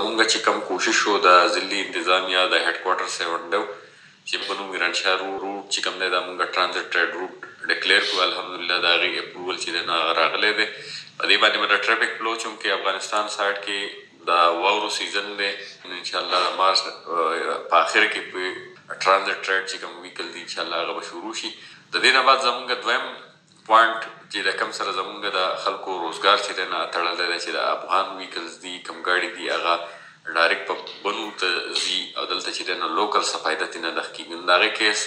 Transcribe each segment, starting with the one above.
زمونږ چې کم کوشش وو د ضلعي انتظامیه د هډ کوارټر سیونډو چې په نوم میرانشاه رو روټ چې کوم دی دا مونږ ټرانزټ ټریډ روټ ډیکلیئر کړو الحمدلله د هغې اپروول چې دی نو راغلی دی په دې باندې به د ټریفک فلو چونکې افغانستان سایډ کې د واورو سیزن دی انشاءالله مارچ په آخر کې په ټرانزټ ټریډ چې کوم ویکل دی انشاءالله هغه شروع شي د دې نه بعد زمونږ دویم پوینټ چې د کم سره زمونږ د خلکو روزګار چې دی، نه، تړلی دی چې د افغان ویکلز دي کم ګاډي دي، هغه ډایرکټ په بنو ته ځي او دلته چې دی نو لوکل څه فایده ترې نه دخ کېږي نو د هغې کیس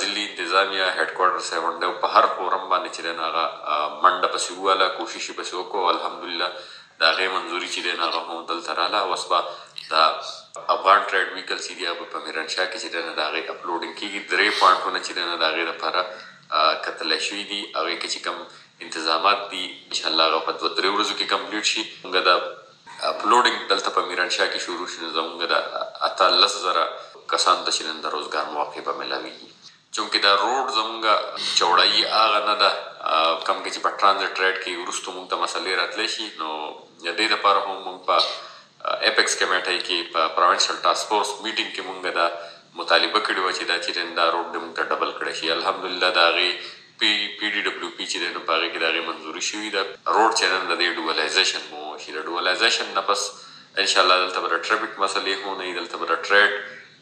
ضلعي انتظامیه هیډ کوارټر سیونډو په هر فورم باندې چې دی نو هغه منډه پسې وواله کوشش یې پسې وکړو الحمدلله د هغې منظوري چې دی نو هغه هم دلته راله. اوس به د افغان ټریډ ویکل چې دي هغه په میرانشاه کې چې دی نو د هغې اپلوډینګ کېږي درې پوینټونه چې دی نو د هغې لپاره کتلی شوي دي هغې کې چې کوم انتظامات دي، انشاءالله هغه په دوه درې ورځو کې کمپلیټ شي. موږ د اپلوډینګ دلته په میرانشاه کې شروع شي، نو زموږ د اتلس زره کسانو ته چې د روزګار موقع به میلاویږي چونکې دا روډ زموږ چوړایي هغه نه ده. کم کې چې په ټرانزټ ریډ کې وروستو موږ ته مسلې راتلی شي، نو د دې لپاره هم موږ په اپیکس کمیټۍ کې، په پروینشل ټاسک فورس میټینګ کې موږ د مطالبه کړې وه چې دا چې دا روډ دې موږ ته ډبل کړی شي. الحمدلله د هغې پی پی ډي ډبلیو پی چې دی نو په هغې کې د هغې منظوري شوي ده. روډ چې نن د دې ډوالایزیشن مو وشي د ډوالایزیشن نه پس انشاءالله دلته به د ټرافیک مسلې هم نه وي، دلته به د ټریډ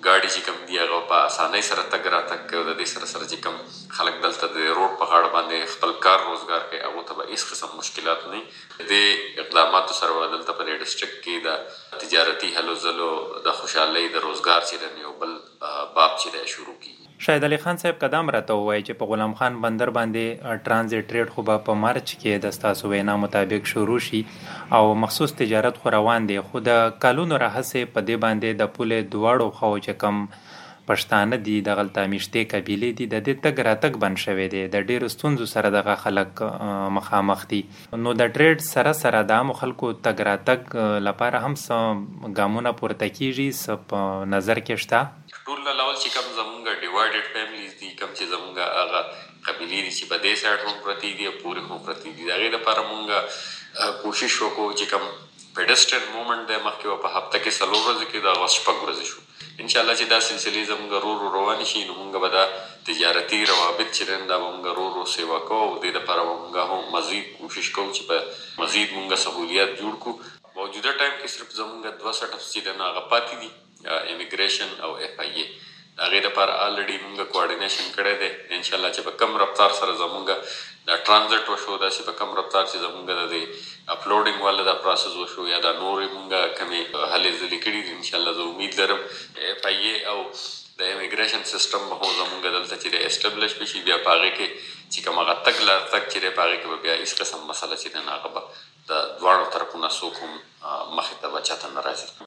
ګاډي چې کوم دي، هغه په اسانۍ سره تګ راتګ کوي، د دې سره سره چې کوم خلک دلته د روډ په غاړه باندې خپل کار روزګار کوي هغو ته به هېڅ قسم مشکلات نه وي. دې اقداماتو سره به دلته په دې ډسټرکټ کې د تجارتي هلو ځلو، د خوشحالۍ، د روزګار چې دی یو بل باب چې شروع کیږي. شاید علي خان صاحب قدم راته وایي چې په غلام خان بندر باندې ټرانزیټ ریټ خو په مارچ کې د ستاسو وینا مطابق شروع شي. او مخصوص تجارت خو روان دی. خو د کالونو راهسې په دې باندې د پولې دواړو خو چې کم پښتانه دي، د غلطه میشته قبيله دي، د دې تګ راتګ بن شوی دی، د ډیرو ستونزو سره دغه خلک مخامخ دي. نو د ټریډ سره سره د عام خلکو تګ راتګ لپاره هم سم ګامونه پورته کیږي سپ نظر کې شته؟ ټول لول چې کوم زمونږ ډیوایډډ فیملیز دي کوم چې زمونږ هغه قبیلې دي چې په دې سایډ هم پرتی دي او پورې هم پرتی دي. د هغې لپاره مونږ کوشش وکړو چې کوم پیډسټرن مومنټ دی، مخکې په هفته کې څلور ورځې کې دا اوس شپږ ورځې شو. ان شاء الله چې دا سلسله زموږ رور روان شي نو موږ به دا تجارتي روابط چې دي دا موږ رور سیوا کوو د دې لپاره موږ هم مزید کوشش کوو چې په مزید موږ سہولیات جوړ کړو موجوده ټایم کې صرف زمونږ دوه سټپس چې دي نو دي امیګریشن او اف آی ای د هغې لپاره الریډي مونږ کوارډینیشن کړی دی انشاءالله چې په کم رفتار سره زمونږ دا ټرانزټ وشو داسې په کم رفتار چې زمونږ د دې اپلوډینګ والا دا پروسس وشو، یا دا نورې مونږ کمې هلې ځلې کړي دي، انشاءالله زه امید لرم. If I O the امیګریشن system به زمونږ دلته چې دی اسټبلش بشي بیا په هغې کې چې کوم هغه تګ لار تګ چې دی، په هغې کې به بیا هېڅ قسم مسله چې دی، نو هغه به د دواړو طرفونه څوک هم مخې ته به چاته نه راځي.